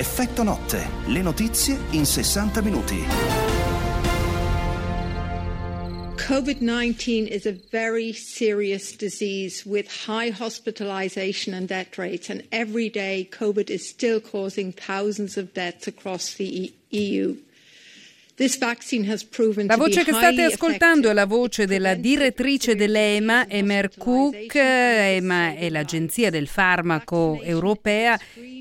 Effetto notte, le notizie in 60 minuti. COVID-19 is a very serious disease with high hospitalization and death rates and every day COVID is still causing thousands of deaths across the EU. La voce che state ascoltando è la voce della direttrice dell'EMA, Emer Cook. EMA è l'agenzia del farmaco europea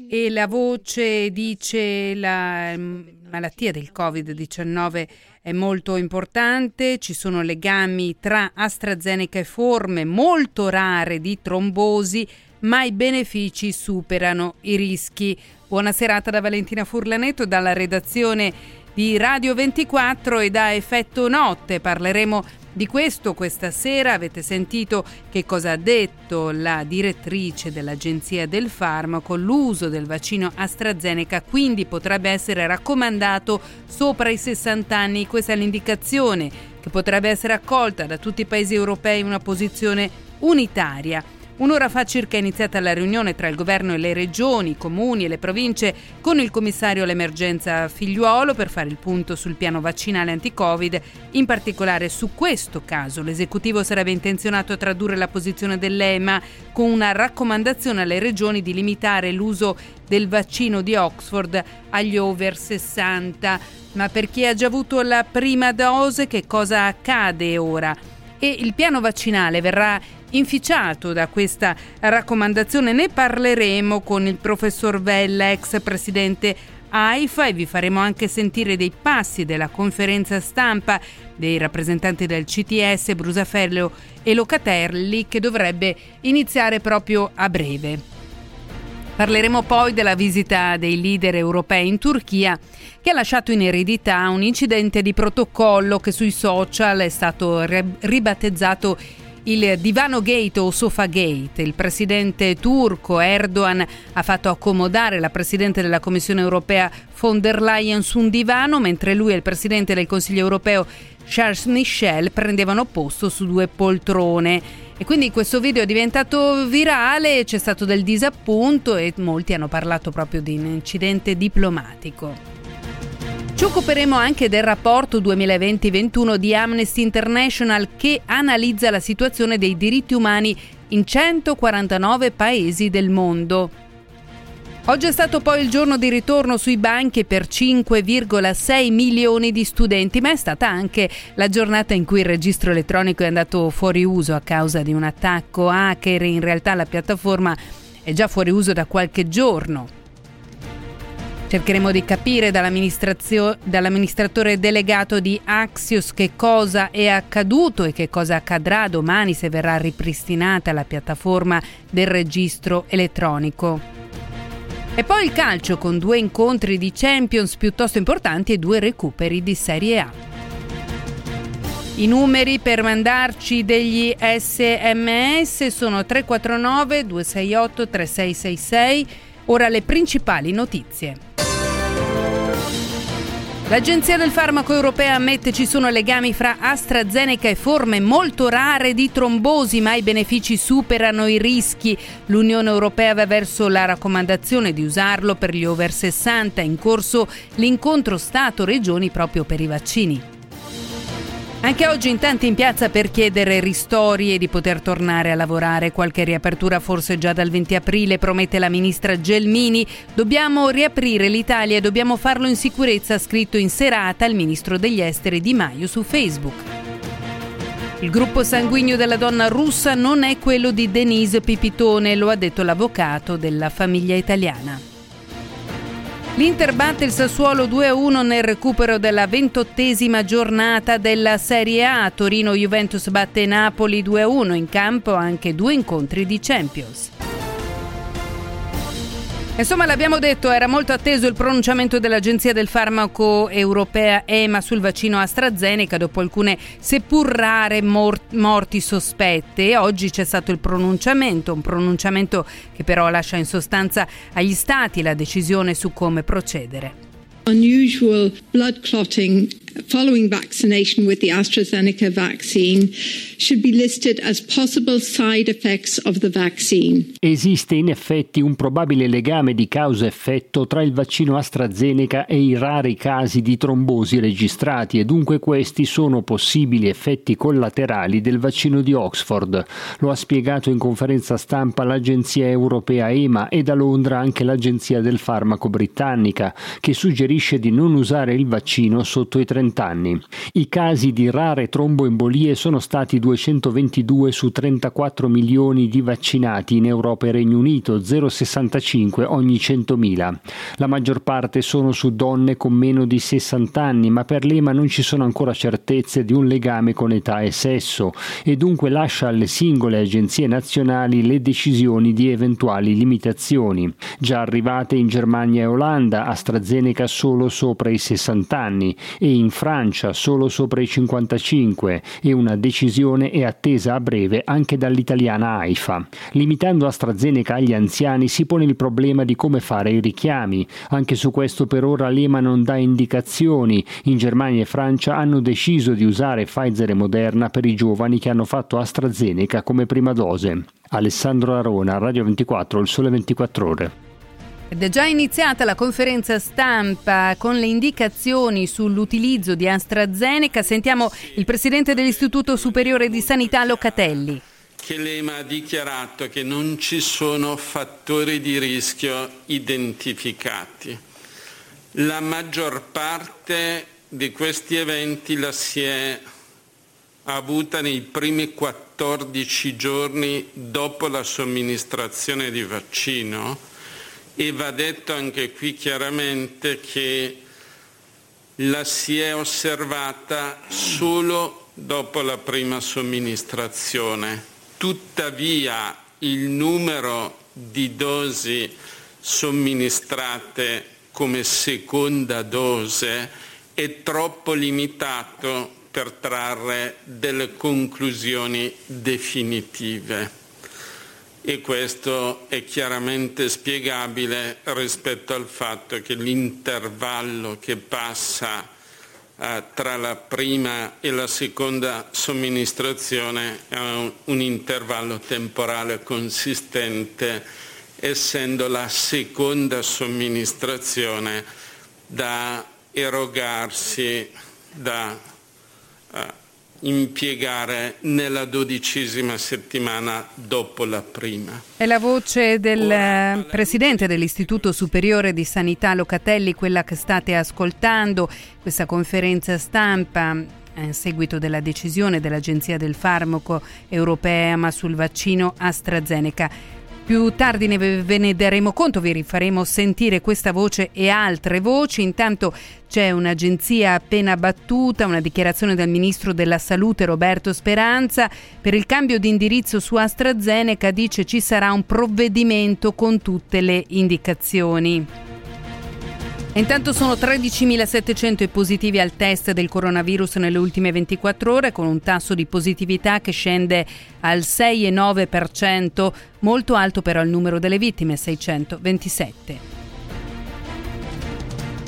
e la voce dice la mm, malattia del Covid-19 è molto importante, ci sono legami tra AstraZeneca e forme molto rare di trombosi, ma i benefici superano i rischi. Buona serata da Valentina Furlanetto dalla redazione di Radio 24 e da Effetto Notte. Parleremo di questo questa sera. Avete sentito che cosa ha detto la direttrice dell'Agenzia del Farmaco. L'uso del vaccino AstraZeneca quindi potrebbe essere raccomandato sopra i 60 anni. Questa è l'indicazione che potrebbe essere accolta da tutti i paesi europei in una posizione unitaria. Un'ora fa circa è iniziata la riunione tra il governo e le regioni, i comuni e le province con il commissario all'emergenza figliuolo per fare il punto sul piano vaccinale anti-Covid. In particolare su questo caso l'esecutivo sarebbe intenzionato a tradurre la posizione dell'EMA con una raccomandazione alle regioni di limitare l'uso del vaccino di Oxford agli over 60. Ma per chi ha già avuto la prima dose che cosa accade ora? E il piano vaccinale verrà inficiato da questa raccomandazione. Ne parleremo con il professor Vella, ex presidente AIFA e vi faremo anche sentire dei passi della conferenza stampa dei rappresentanti del CTS Brusafello e Locatelli che dovrebbe iniziare proprio a breve. Parleremo poi della visita dei leader europei in Turchia che ha lasciato in eredità un incidente di protocollo che sui social è stato ribattezzato il divano gate o sofa gate. Il presidente turco Erdogan ha fatto accomodare la presidente della Commissione europea von der Leyen su un divano, mentre lui e il presidente del Consiglio europeo Charles Michel prendevano posto su due poltrone. E quindi questo video è diventato virale, c'è stato del disappunto e molti hanno parlato proprio di un incidente diplomatico. Ci occuperemo anche del rapporto 2020-21 di Amnesty International che analizza la situazione dei diritti umani in 149 paesi del mondo. Oggi è stato poi il giorno di ritorno sui banchi per 5,6 milioni di studenti, ma è stata anche la giornata in cui il registro elettronico è andato fuori uso a causa di un attacco hacker. In realtà la piattaforma è già fuori uso da qualche giorno. Cercheremo di capire dall'amministratore delegato di Axios che cosa è accaduto e che cosa accadrà domani se verrà ripristinata la piattaforma del registro elettronico. E poi il calcio con due incontri di Champions piuttosto importanti e due recuperi di Serie A. I numeri per mandarci degli sms sono 349 268 3666. Ora le principali notizie. L'Agenzia del Farmaco Europea ammette ci sono legami fra AstraZeneca e forme molto rare di trombosi, ma i benefici superano i rischi. L'Unione Europea va verso la raccomandazione di usarlo per gli over 60, in corso l'incontro Stato-Regioni proprio per i vaccini. Anche oggi in tanti in piazza per chiedere ristori e di poter tornare a lavorare. Qualche riapertura forse già dal 20 aprile, promette la ministra Gelmini. Dobbiamo riaprire l'Italia e dobbiamo farlo in sicurezza, ha scritto in serata il ministro degli esteri Di Maio su Facebook. Il gruppo sanguigno della donna russa non è quello di Denise Pipitone, lo ha detto l'avvocato della famiglia italiana. L'Inter batte il Sassuolo 2-1 nel recupero della ventottesima giornata della Serie A. Torino-Juventus batte Napoli 2-1 in campo anche due incontri di Champions. Insomma, l'abbiamo detto, era molto atteso il pronunciamento dell'Agenzia del Farmaco Europea EMA sul vaccino AstraZeneca dopo alcune seppur rare mort- morti sospette oggi c'è stato il pronunciamento, un pronunciamento che però lascia in sostanza agli stati la decisione su come procedere. Unusual blood clotting following vaccination with the AstraZeneca vaccine should be listed as possible side effects of the vaccine. Esiste in effetti un probabile legame di causa-effetto tra il vaccino AstraZeneca e i rari casi di trombosi registrati e dunque questi sono possibili effetti collaterali del vaccino di Oxford. Lo ha spiegato in conferenza stampa l'agenzia europea EMA e da Londra anche l'agenzia del farmaco britannica che suggerisce di non usare il vaccino sotto i 30 anni. I casi di rare tromboembolie sono stati 222 su 34 milioni di vaccinati in Europa e Regno Unito, 0,65 ogni 100.000. La maggior parte sono su donne con meno di 60 anni, ma per l'EMA non ci sono ancora certezze di un legame con età e sesso e dunque lascia alle singole agenzie nazionali le decisioni di eventuali limitazioni. Già arrivate in Germania e Olanda, AstraZeneca solo sopra i 60 anni e in Francia solo sopra i 55 e una decisione è attesa a breve anche dall'italiana AIFA. Limitando AstraZeneca agli anziani si pone il problema di come fare i richiami. Anche su questo per ora l'EMA non dà indicazioni. In Germania e Francia hanno deciso di usare Pfizer e Moderna per i giovani che hanno fatto AstraZeneca come prima dose. Alessandro Arona, Radio 24, il Sole 24 Ore. Ed è già iniziata la conferenza stampa con le indicazioni sull'utilizzo di AstraZeneca. Sentiamo il presidente dell'Istituto Superiore di Sanità Locatelli. Che l'EMA ha dichiarato che non ci sono fattori di rischio identificati. La maggior parte di questi eventi la si è avuta nei primi 14 giorni dopo la somministrazione di vaccino e va detto anche qui chiaramente che la si è osservata solo dopo la prima somministrazione. Tuttavia il numero di dosi somministrate come seconda dose è troppo limitato per trarre delle conclusioni definitive e questo è chiaramente spiegabile rispetto al fatto che l'intervallo che passa eh, tra la prima e la seconda somministrazione è un, intervallo temporale consistente, essendo la seconda somministrazione da erogarsi da eh, impiegare nella dodicesima settimana dopo la prima. È la voce del Ora, presidente dell'Istituto Superiore di Sanità Locatelli, quella che state ascoltando, questa conferenza stampa eh, in seguito della decisione dell'Agenzia del Farmaco Europea sul vaccino AstraZeneca. Più tardi ne ve ne daremo conto, vi rifaremo sentire questa voce e altre voci. Intanto c'è un'agenzia appena battuta, una dichiarazione del ministro della Salute Roberto Speranza. Per il cambio di indirizzo su AstraZeneca dice ci sarà un provvedimento con tutte le indicazioni. Intanto sono 13.700 i positivi al test del coronavirus nelle ultime 24 ore, con un tasso di positività che scende al 6,9%, molto alto però il numero delle vittime, 627.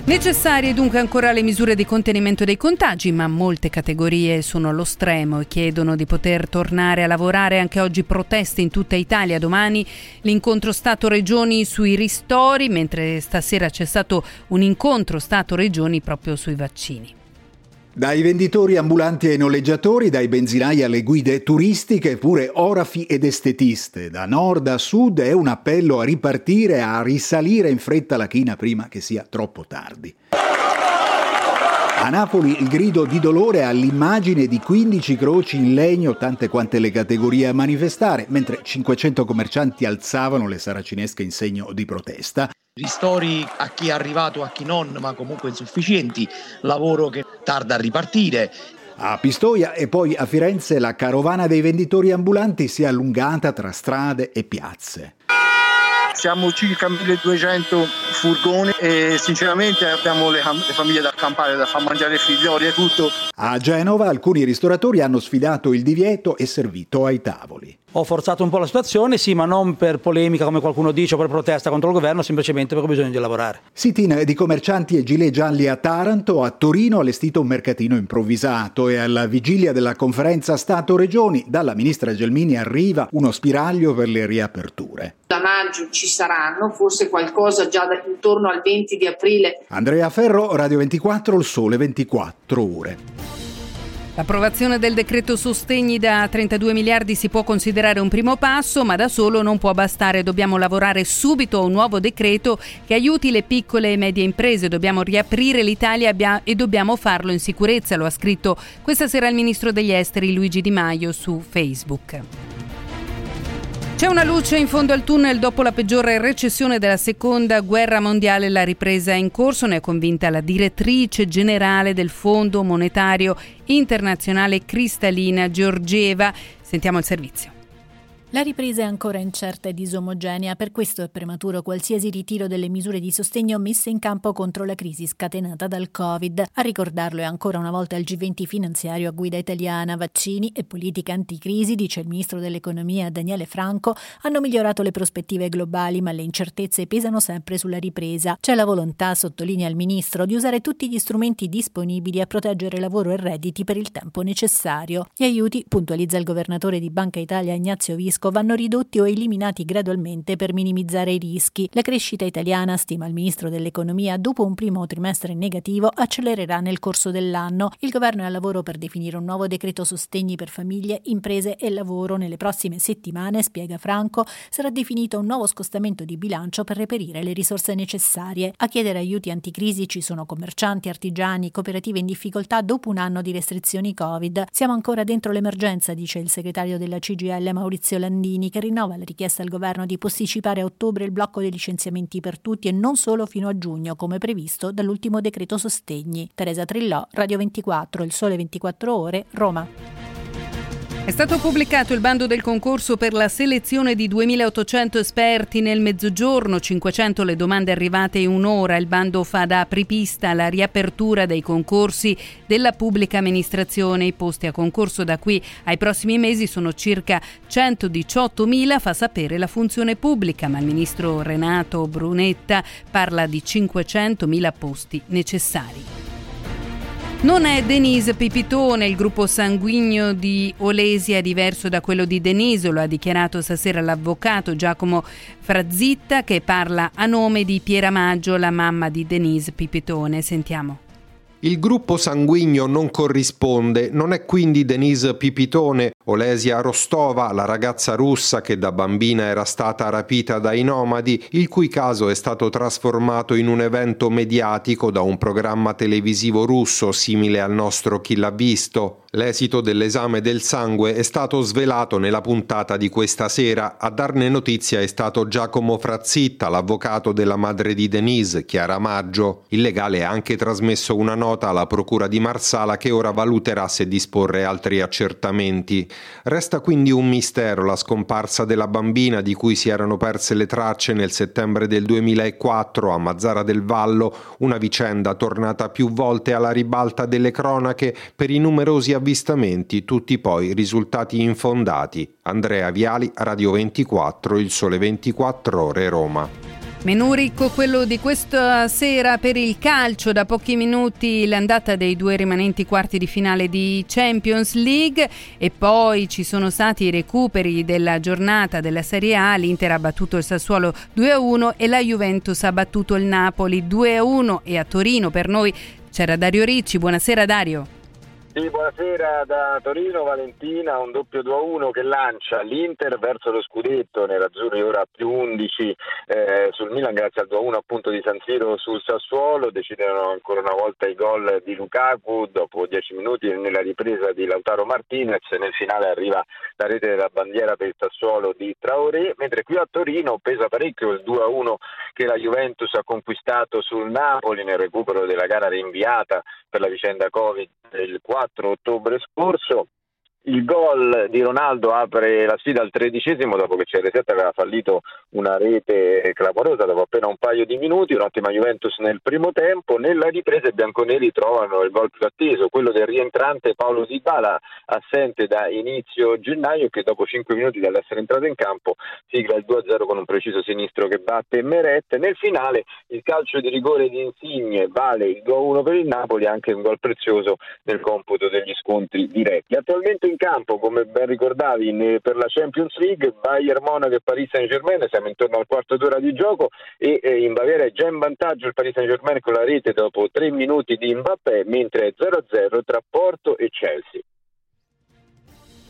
Necessarie dunque ancora le misure di contenimento dei contagi, ma molte categorie sono allo stremo e chiedono di poter tornare a lavorare. Anche oggi proteste in tutta Italia. Domani l'incontro Stato-Regioni sui ristori, mentre stasera c'è stato un incontro Stato-Regioni proprio sui vaccini. Dai venditori ambulanti ai noleggiatori, dai benzinai alle guide turistiche, pure orafi ed estetiste. Da nord a sud è un appello a ripartire, a risalire in fretta la china prima che sia troppo tardi. A Napoli il grido di dolore all'immagine di 15 croci in legno, tante quante le categorie a manifestare, mentre 500 commercianti alzavano le saracinesche in segno di protesta ristori a chi è arrivato, a chi non, ma comunque insufficienti, lavoro che tarda a ripartire. A Pistoia e poi a Firenze la carovana dei venditori ambulanti si è allungata tra strade e piazze. Siamo circa 1200 furgoni e sinceramente abbiamo le, le famiglie da accampare, da far mangiare i figlioli e tutto. A Genova alcuni ristoratori hanno sfidato il divieto e servito ai tavoli. Ho forzato un po' la situazione, sì, ma non per polemica come qualcuno dice o per protesta contro il governo, semplicemente perché ho bisogno di lavorare. Sit-in di commercianti e gilet gialli a Taranto, a Torino ha allestito un mercatino improvvisato e alla vigilia della conferenza Stato-Regioni dalla ministra Gelmini arriva uno spiraglio per le riaperture. Da maggio ci saranno, forse qualcosa già da, intorno al 20 di aprile. Andrea Ferro, Radio 24, il sole 24 ore. L'approvazione del decreto sostegni da 32 miliardi si può considerare un primo passo, ma da solo non può bastare. Dobbiamo lavorare subito a un nuovo decreto che aiuti le piccole e medie imprese. Dobbiamo riaprire l'Italia e dobbiamo farlo in sicurezza, lo ha scritto questa sera il ministro degli esteri Luigi Di Maio su Facebook. C'è una luce in fondo al tunnel dopo la peggiore recessione della seconda guerra mondiale. La ripresa è in corso, ne è convinta la direttrice generale del Fondo Monetario Internazionale Cristalina Georgieva. Sentiamo il servizio. La ripresa è ancora incerta e disomogenea, per questo è prematuro qualsiasi ritiro delle misure di sostegno messe in campo contro la crisi scatenata dal Covid. A ricordarlo è ancora una volta il G20 finanziario a guida italiana. Vaccini e politica anticrisi, dice il ministro dell'economia Daniele Franco, hanno migliorato le prospettive globali, ma le incertezze pesano sempre sulla ripresa. C'è la volontà, sottolinea il ministro, di usare tutti gli strumenti disponibili a proteggere lavoro e redditi per il tempo necessario. Gli aiuti, puntualizza il governatore di Banca Italia Ignazio Visco, fisco vanno ridotti o eliminati gradualmente per minimizzare i rischi. La crescita italiana, stima il ministro dell'economia, dopo un primo trimestre negativo, accelererà nel corso dell'anno. Il governo è al lavoro per definire un nuovo decreto sostegni per famiglie, imprese e lavoro. Nelle prossime settimane, spiega Franco, sarà definito un nuovo scostamento di bilancio per reperire le risorse necessarie. A chiedere aiuti anticrisi ci sono commercianti, artigiani, cooperative in difficoltà dopo un anno di restrizioni Covid. Siamo ancora dentro l'emergenza, dice il segretario della CGL Maurizio Landini Landini che rinnova la richiesta al governo di posticipare a ottobre il blocco dei licenziamenti per tutti e non solo fino a giugno come previsto dall'ultimo decreto sostegni. Teresa Trillò, Radio 24, Il Sole 24 Ore, Roma. È stato pubblicato il bando del concorso per la selezione di 2.800 esperti nel mezzogiorno, 500 le domande arrivate in un'ora. Il bando fa da apripista alla riapertura dei concorsi della pubblica amministrazione. I posti a concorso da qui ai prossimi mesi sono circa 118.000, fa sapere la funzione pubblica, ma il ministro Renato Brunetta parla di 500.000 posti necessari. Non è Denise Pipitone, il gruppo sanguigno di Olesia è diverso da quello di Denise, lo ha dichiarato stasera l'avvocato Giacomo Frazitta che parla a nome di Piera Maggio, la mamma di Denise Pipitone. Sentiamo. Il gruppo sanguigno non corrisponde, non è quindi Denise Pipitone, Olesia Rostova, la ragazza russa che da bambina era stata rapita dai nomadi, il cui caso è stato trasformato in un evento mediatico da un programma televisivo russo simile al nostro Chi l'ha visto. L'esito dell'esame del sangue è stato svelato nella puntata di questa sera. A darne notizia è stato Giacomo Frazzitta, l'avvocato della madre di Denise, Chiara Maggio. Il legale ha anche trasmesso una nota alla procura di Marsala che ora valuterà se disporre altri accertamenti. Resta quindi un mistero la scomparsa della bambina di cui si erano perse le tracce nel settembre del 2004 a Mazzara del Vallo, una vicenda tornata più volte alla ribalta delle cronache per i numerosi avvistamenti, tutti poi risultati infondati. Andrea Viali, Radio 24, Il Sole 24 Ore, Roma. Menù ricco quello di questa sera per il calcio, da pochi minuti l'andata dei due rimanenti quarti di finale di Champions League e poi ci sono stati i recuperi della giornata della Serie A, l'Inter ha battuto il Sassuolo 2-1 e la Juventus ha battuto il Napoli 2-1 e a Torino per noi c'era Dario Ricci, buonasera Dario. Sì, buonasera da Torino, Valentina, un doppio 2-1 che lancia l'Inter verso lo scudetto, nerazzurri ora più 11 eh, sul Milan grazie al 2-1 appunto di San Siro sul Sassuolo, decidono ancora una volta i gol di Lukaku dopo 10 minuti nella ripresa di Lautaro Martinez, nel finale arriva la rete della bandiera per il Sassuolo di Traoré, mentre qui a Torino pesa parecchio il 2-1 che la Juventus ha conquistato sul Napoli nel recupero della gara rinviata per la vicenda Covid il 4 ottobre scorso Il gol di Ronaldo apre la sfida al tredicesimo dopo che CR7 aveva fallito una rete clamorosa dopo appena un paio di minuti, un'ottima Juventus nel primo tempo. Nella ripresa i bianconeri trovano il gol più atteso, quello del rientrante Paolo Dybala, assente da inizio gennaio che dopo 5 minuti dall'essere entrato in campo sigla il 2-0 con un preciso sinistro che batte Meret. Nel finale il calcio di rigore di Insigne vale il 2-1 per il Napoli, anche un gol prezioso nel computo degli scontri diretti. Attualmente in campo, come ben ricordavi, in, per la Champions League, Bayern Monaco e Paris Saint-Germain, siamo intorno al quarto d'ora di gioco e eh, in Baviera è già in vantaggio il Paris Saint-Germain con la rete dopo tre minuti di Mbappé, mentre è 0-0 tra Porto e Chelsea.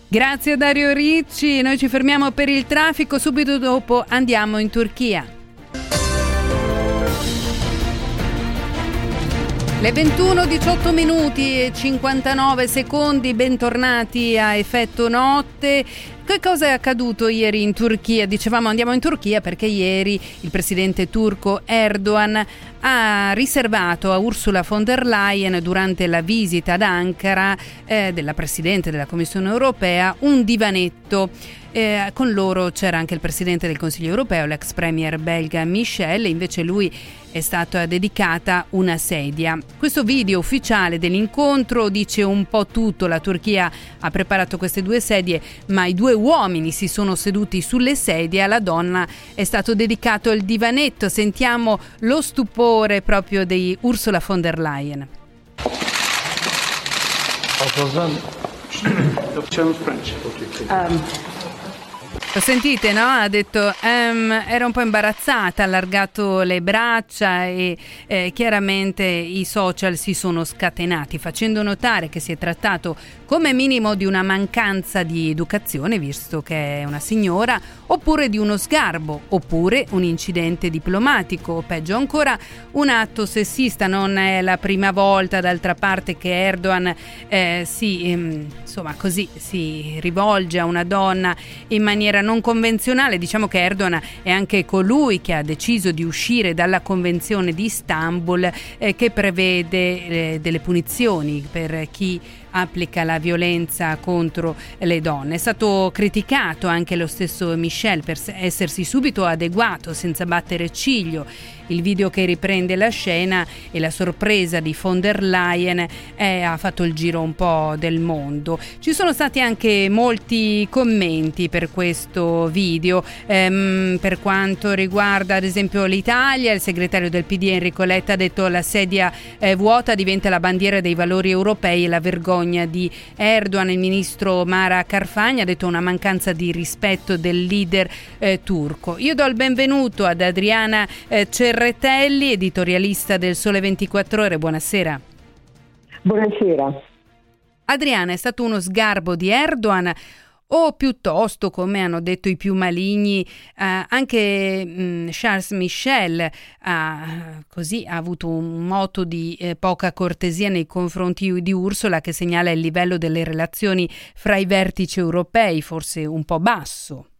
Grazie Dario Ricci, noi ci fermiamo per il traffico, subito dopo andiamo in Turchia. Le 21, 18 minuti e 59 secondi, bentornati a Effetto Notte. Che cosa è accaduto ieri in Turchia? Dicevamo andiamo in Turchia perché ieri il presidente turco Erdogan ha riservato a Ursula von der Leyen durante la visita ad Ankara eh, della Presidente della Commissione europea un divanetto. Eh, con loro c'era anche il Presidente del Consiglio europeo, l'ex Premier belga Michel, invece lui è stata dedicata una sedia. Questo video ufficiale dell'incontro dice un po' tutto, la Turchia ha preparato queste due sedie, ma i due uomini si sono seduti sulle sedie, alla donna è stato dedicato il divanetto. Sentiamo lo stupore proprio di Ursula von der Leyen. Um, lo sentite, no? Ha detto, um, era un po' imbarazzata, ha allargato le braccia e eh, chiaramente i social si sono scatenati facendo notare che si è trattato come minimo di una mancanza di educazione, visto che è una signora, oppure di uno sgarbo, oppure un incidente diplomatico, o peggio ancora un atto sessista. Non è la prima volta, d'altra parte, che Erdogan eh, si, ehm, insomma, così, si rivolge a una donna in maniera non convenzionale. Diciamo che Erdogan è anche colui che ha deciso di uscire dalla Convenzione di Istanbul eh, che prevede eh, delle punizioni per chi applica la violenza contro le donne. È stato criticato anche lo stesso Michel per essersi subito adeguato senza battere ciglio. Il video che riprende la scena e la sorpresa di von der Leyen è, ha fatto il giro un po' del mondo. Ci sono stati anche molti commenti per questo video. Ehm, per quanto riguarda ad esempio l'Italia, il segretario del PD Enrico Letta ha detto la sedia eh, vuota diventa la bandiera dei valori europei e la vergogna di Erdogan. Il ministro Mara Carfagna ha detto una mancanza di rispetto del leader eh, turco. Io do il benvenuto ad Adriana eh, Cerrone Retelli, editorialista del Sole 24 Ore. Buonasera. Buonasera. Adriana, è stato uno sgarbo di Erdogan o piuttosto, come hanno detto i più maligni, eh, anche mh, mm, Charles Michel ha, così, ha avuto un moto di eh, poca cortesia nei confronti di Ursula che segnala il livello delle relazioni fra i vertici europei, forse un po' basso.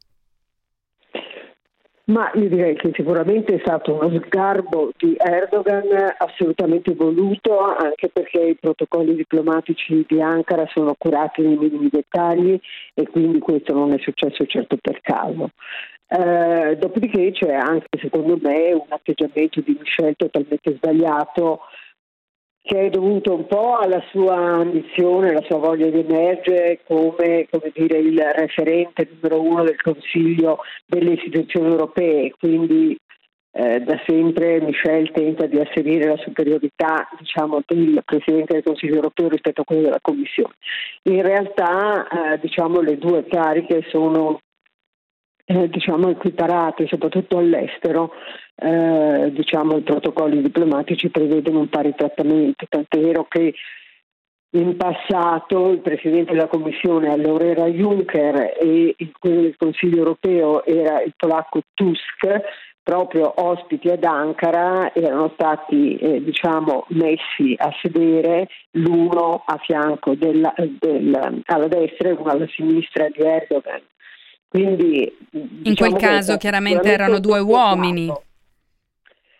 Ma io direi che sicuramente è stato uno sgarbo di Erdogan assolutamente voluto, anche perché i protocolli diplomatici di Ankara sono curati nei minimi dettagli e quindi questo non è successo certo per caso. Eh, dopodiché c'è anche secondo me un atteggiamento di Michel totalmente sbagliato che è dovuto un po' alla sua ambizione, alla sua voglia di emergere come, come dire, il referente numero uno del Consiglio delle istituzioni europee, quindi eh, da sempre Michel tenta di asserire la superiorità diciamo, del Presidente del Consiglio europeo rispetto a quello della Commissione. In realtà eh, diciamo, le due cariche sono eh, diciamo, equiparate, soprattutto all'estero, eh, diciamo, i protocolli diplomatici prevedono un pari trattamento, tant'è vero che in passato il Presidente della Commissione allora era Juncker e quello del Consiglio europeo era il polacco Tusk, proprio ospiti ad Ankara erano stati eh, diciamo, messi a sedere l'uno a fianco della, del, alla destra e uno alla sinistra di Erdogan. Quindi, in diciamo quel caso chiaramente erano due uomini.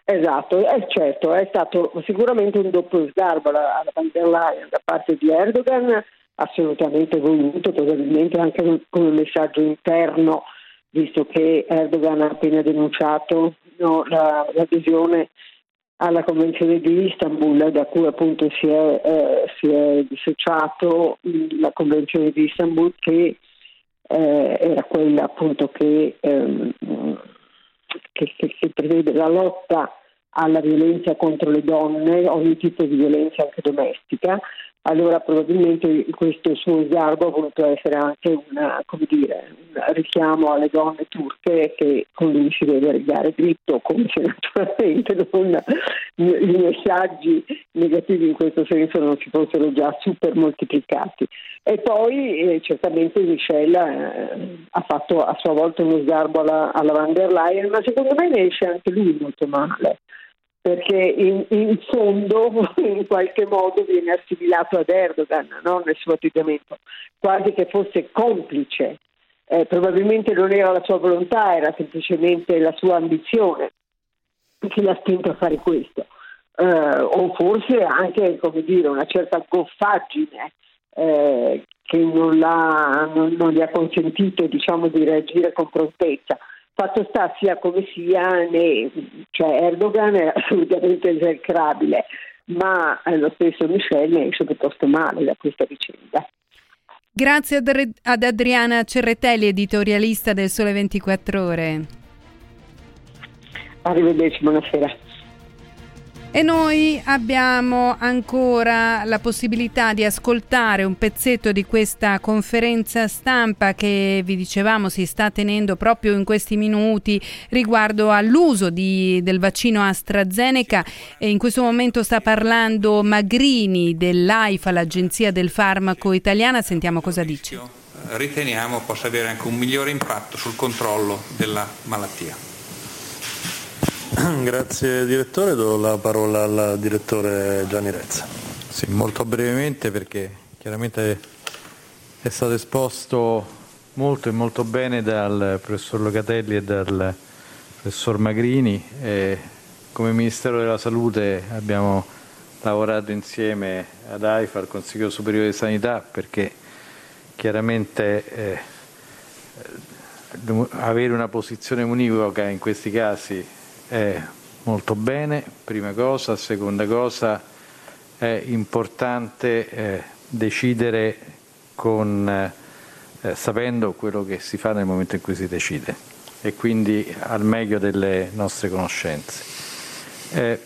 Esatto, eh, certo, è stato sicuramente un doppio sgarbo. Alla van der Leyen da parte di Erdogan assolutamente voluto, probabilmente anche come messaggio interno, visto che Erdogan ha appena denunciato no, la, l'adesione alla Convenzione di Istanbul, da cui appunto si è, eh, si è dissociato la Convenzione di Istanbul che eh, era quella appunto che, ehm, che, che, che prevede la lotta alla violenza contro le donne, ogni tipo di violenza anche domestica, allora probabilmente questo suo sgarbo ha voluto essere anche una, dire, un richiamo alle donne turche che con lui si deve rigare dritto, come se naturalmente non, i messaggi negativi in questo senso non si fossero già super moltiplicati. E poi eh, certamente Michel eh, ha fatto a sua volta uno sgarbo alla, alla van der Leyen, ma secondo me ne esce anche lui molto male perché in, in, fondo in qualche modo viene assimilato ad Erdogan no? nel suo atteggiamento, quasi che fosse complice. Eh, probabilmente non era la sua volontà, era semplicemente la sua ambizione che l'ha spinto a fare questo. Eh, o forse anche dire, una certa goffaggine eh, che non, non, non, gli ha consentito diciamo, di reagire con prontezza. Fatto sta sia come sia, né, cioè Erdogan è assolutamente esecrabile, ma lo stesso Michel ne esce piuttosto male da questa vicenda. Grazie ad Adriana Cerretelli, editorialista del Sole 24 Ore. Arrivederci, buonasera. E noi abbiamo ancora la possibilità di ascoltare un pezzetto di questa conferenza stampa che vi dicevamo si sta tenendo proprio in questi minuti riguardo all'uso di, del vaccino AstraZeneca. E in questo momento sta parlando Magrini dell'AIFA, l'Agenzia del Farmaco Italiana. Sentiamo cosa dice. Riteniamo possa avere anche un migliore impatto sul controllo della malattia. Grazie direttore, do la parola al direttore Gianni Rezza. Sì, molto brevemente perché chiaramente è stato esposto molto e molto bene dal professor Locatelli e dal professor Magrini. E come Ministero della Salute abbiamo lavorato insieme ad AIFA, al Consiglio Superiore di Sanità, perché chiaramente eh, avere una posizione univoca in questi casi è molto bene, prima cosa, seconda cosa è importante eh, decidere con, eh, sapendo quello che si fa nel momento in cui si decide e quindi al meglio delle nostre conoscenze. Eh,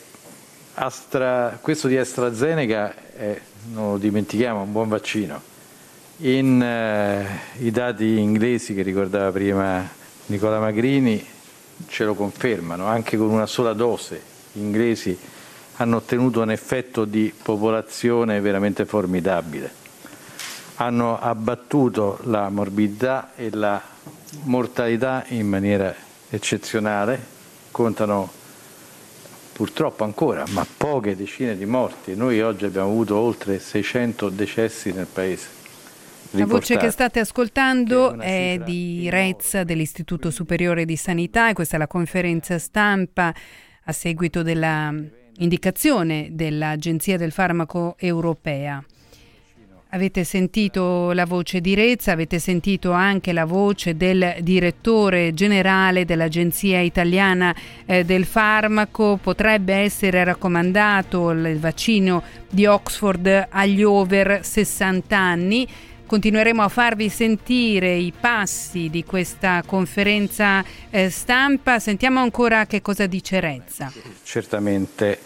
Astra, questo di AstraZeneca è, non lo dimentichiamo, un buon vaccino. In eh, i dati inglesi che ricordava prima Nicola Magrini ce lo confermano, anche con una sola dose gli inglesi hanno ottenuto un effetto di popolazione veramente formidabile. Hanno abbattuto la morbidità e la mortalità in maniera eccezionale, contano purtroppo ancora, ma poche decine di morti. Noi oggi abbiamo avuto oltre 600 decessi nel Paese. La voce che state ascoltando è, è di Rezza dell'Istituto Superiore di Sanità e questa è la conferenza stampa a seguito della indicazione dell'Agenzia del Farmaco Europea. Avete sentito la voce di Rezza, avete sentito anche la voce del direttore generale dell'Agenzia Italiana eh, del Farmaco. Potrebbe essere raccomandato il vaccino di Oxford agli over 60 anni. Continueremo a farvi sentire i passi di questa conferenza eh, stampa. Sentiamo ancora che cosa dice Rezza. Certamente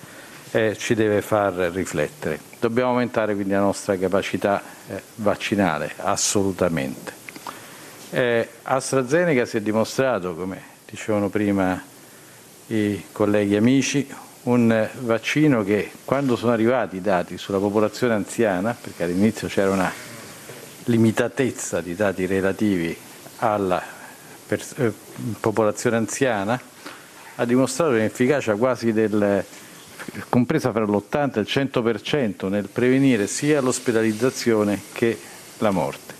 eh, ci deve far riflettere. Dobbiamo aumentare quindi la nostra capacità eh, vaccinale, assolutamente. Eh, AstraZeneca si è dimostrato, come dicevano prima i colleghi amici, un vaccino che quando sono arrivati i dati sulla popolazione anziana, perché all'inizio c'era una limitatezza di dati relativi alla eh, popolazione anziana, ha dimostrato un'efficacia quasi del, compresa fra l'80 e il 100% nel prevenire sia l'ospedalizzazione che la morte.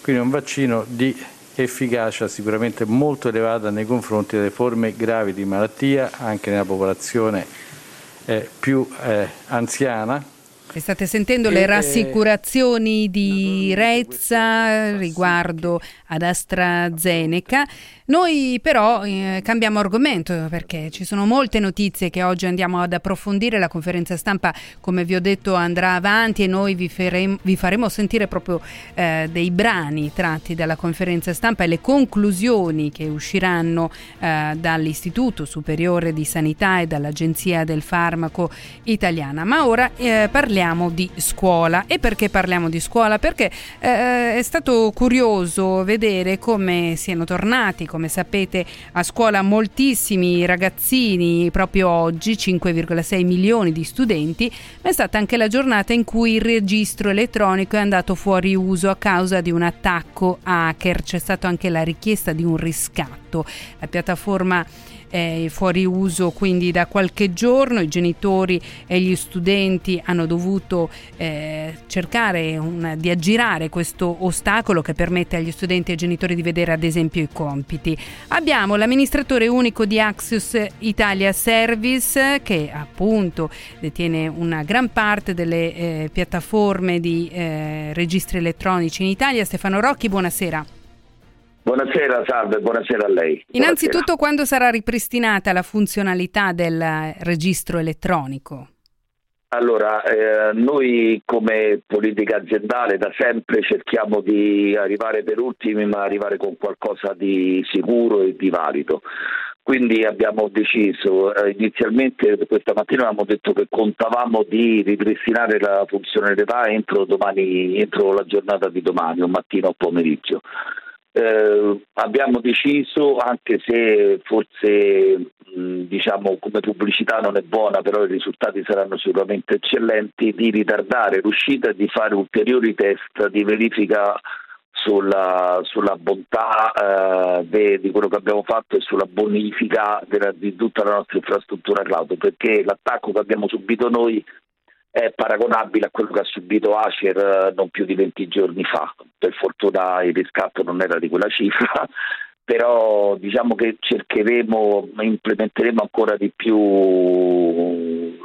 Quindi è un vaccino di efficacia sicuramente molto elevata nei confronti delle forme gravi di malattia, anche nella popolazione eh, più eh, anziana E state sentendo le rassicurazioni di Rezza riguardo ad AstraZeneca. Noi però eh, cambiamo argomento perché ci sono molte notizie che oggi andiamo ad approfondire. La conferenza stampa, come vi ho detto, andrà avanti e noi vi, faremo, vi faremo sentire proprio eh, dei brani tratti dalla conferenza stampa e le conclusioni che usciranno eh, dall'Istituto Superiore di Sanità e dall'Agenzia del Farmaco Italiana. Ma ora eh, parliamo di scuola. E perché parliamo di scuola? Perché eh, è stato curioso vedere come siano tornati, come sapete, a scuola moltissimi ragazzini proprio oggi, 5,6 milioni di studenti, ma è stata anche la giornata in cui il registro elettronico è andato fuori uso a causa di un attacco hacker. C'è stata anche la richiesta di un riscatto. La piattaforma è fuori uso quindi da qualche giorno, i genitori e gli studenti hanno dovuto eh, cercare una, di aggirare questo ostacolo che permette agli studenti e ai genitori di vedere ad esempio i compiti. Abbiamo l'amministratore unico di Axios Italia Service che appunto detiene una gran parte delle eh, piattaforme di eh, registri elettronici in Italia. Stefano Rocchi, buonasera. Buonasera, salve, buonasera a lei. Innanzitutto Buonasera. quando sarà ripristinata la funzionalità del registro elettronico? Allora, eh, noi come politica aziendale da sempre cerchiamo di arrivare per ultimi, ma arrivare con qualcosa di sicuro e di valido. Quindi abbiamo deciso, eh, inizialmente questa mattina abbiamo detto che contavamo di ripristinare la funzionalità entro, domani, entro la giornata di domani, o mattina o pomeriggio. Eh, abbiamo deciso, anche se forse mh, diciamo come pubblicità non è buona, però i risultati saranno sicuramente eccellenti, di ritardare l'uscita e di fare ulteriori test di verifica sulla, sulla bontà eh, de, di quello che abbiamo fatto e sulla bonifica della, di tutta la nostra infrastruttura cloud, perché l'attacco che abbiamo subito noi è paragonabile a quello che ha subito Acer eh, non più di 20 giorni fa. Per fortuna il riscatto non era di quella cifra, però diciamo che cercheremo, implementeremo ancora di più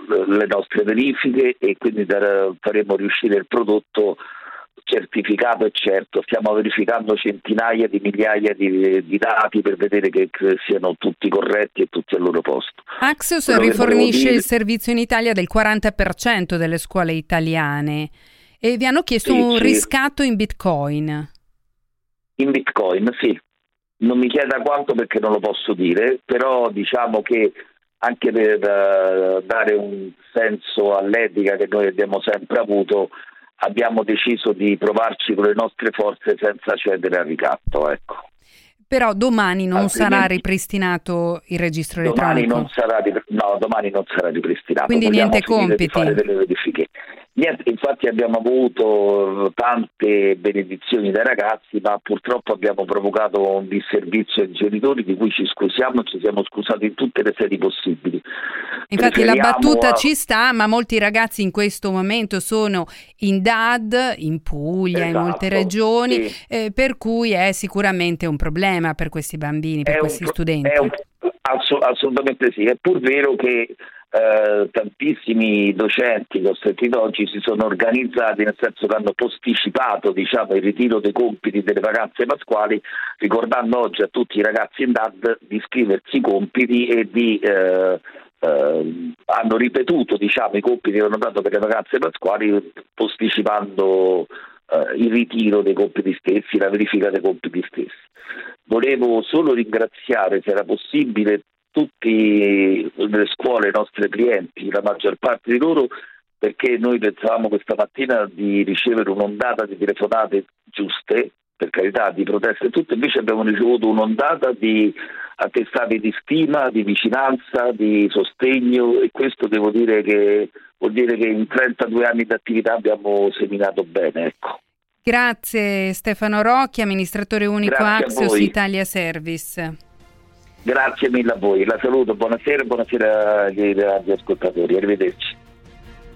le nostre verifiche e quindi faremo riuscire il prodotto certificato e certo, stiamo verificando centinaia di migliaia di, di, dati per vedere che siano tutti corretti e tutti al loro posto. Axios Quello rifornisce dire... il servizio in Italia del 40% delle scuole italiane e vi hanno chiesto sì, un sì. riscatto in bitcoin. In bitcoin, sì. Non mi chieda quanto perché non lo posso dire, però diciamo che anche per uh, dare un senso all'etica che noi abbiamo sempre avuto, abbiamo deciso di provarci con le nostre forze senza cedere al ricatto. Ecco. Però domani non Altrimenti, sarà ripristinato il registro domani elettronico? Non sarà, no, domani non sarà ripristinato. Quindi Vogliamo niente compiti? Fare delle verifiche. Niente, infatti abbiamo avuto tante benedizioni dai ragazzi, ma purtroppo abbiamo provocato un disservizio ai genitori di cui ci scusiamo, ci siamo scusati in tutte le sedi possibili. Infatti la battuta a... ci sta, ma molti ragazzi in questo momento sono in DAD, in Puglia, esatto, in molte regioni, sì. eh, per cui è sicuramente un problema per questi bambini, per è questi un, studenti. Un, assolutamente sì, è pur vero che eh, tantissimi docenti sentito oggi si sono organizzati nel senso che hanno posticipato diciamo, il ritiro dei compiti delle vacanze pasquali ricordando oggi a tutti i ragazzi in DAD di scriversi i compiti e di eh, eh, hanno ripetuto diciamo, i compiti che hanno dato per le vacanze pasquali posticipando eh, il ritiro dei compiti stessi, la verifica dei compiti stessi. Volevo solo ringraziare, se era possibile, tutte le scuole, i nostri clienti, la maggior parte di loro, perché noi pensavamo questa mattina di ricevere un'ondata di telefonate giuste, per carità, di proteste e tutto, invece abbiamo ricevuto un'ondata di attestati di stima, di vicinanza, di sostegno e questo devo dire che vuol dire che in 32 anni di attività abbiamo seminato bene. Ecco. Grazie Stefano Rocchi, amministratore unico Grazie Axios Italia Service. Grazie mille a voi, la saluto, buonasera buonasera agli ascoltatori, arrivederci.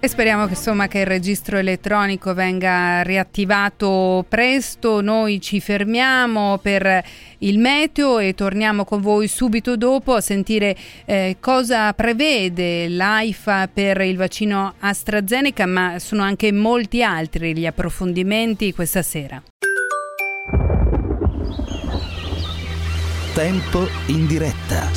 E speriamo che, insomma, che il registro elettronico venga riattivato presto. Noi ci fermiamo per il meteo e torniamo con voi subito dopo a sentire eh, cosa prevede l'AIFA per il vaccino AstraZeneca, ma sono anche molti altri gli approfondimenti questa sera. Tempo in diretta.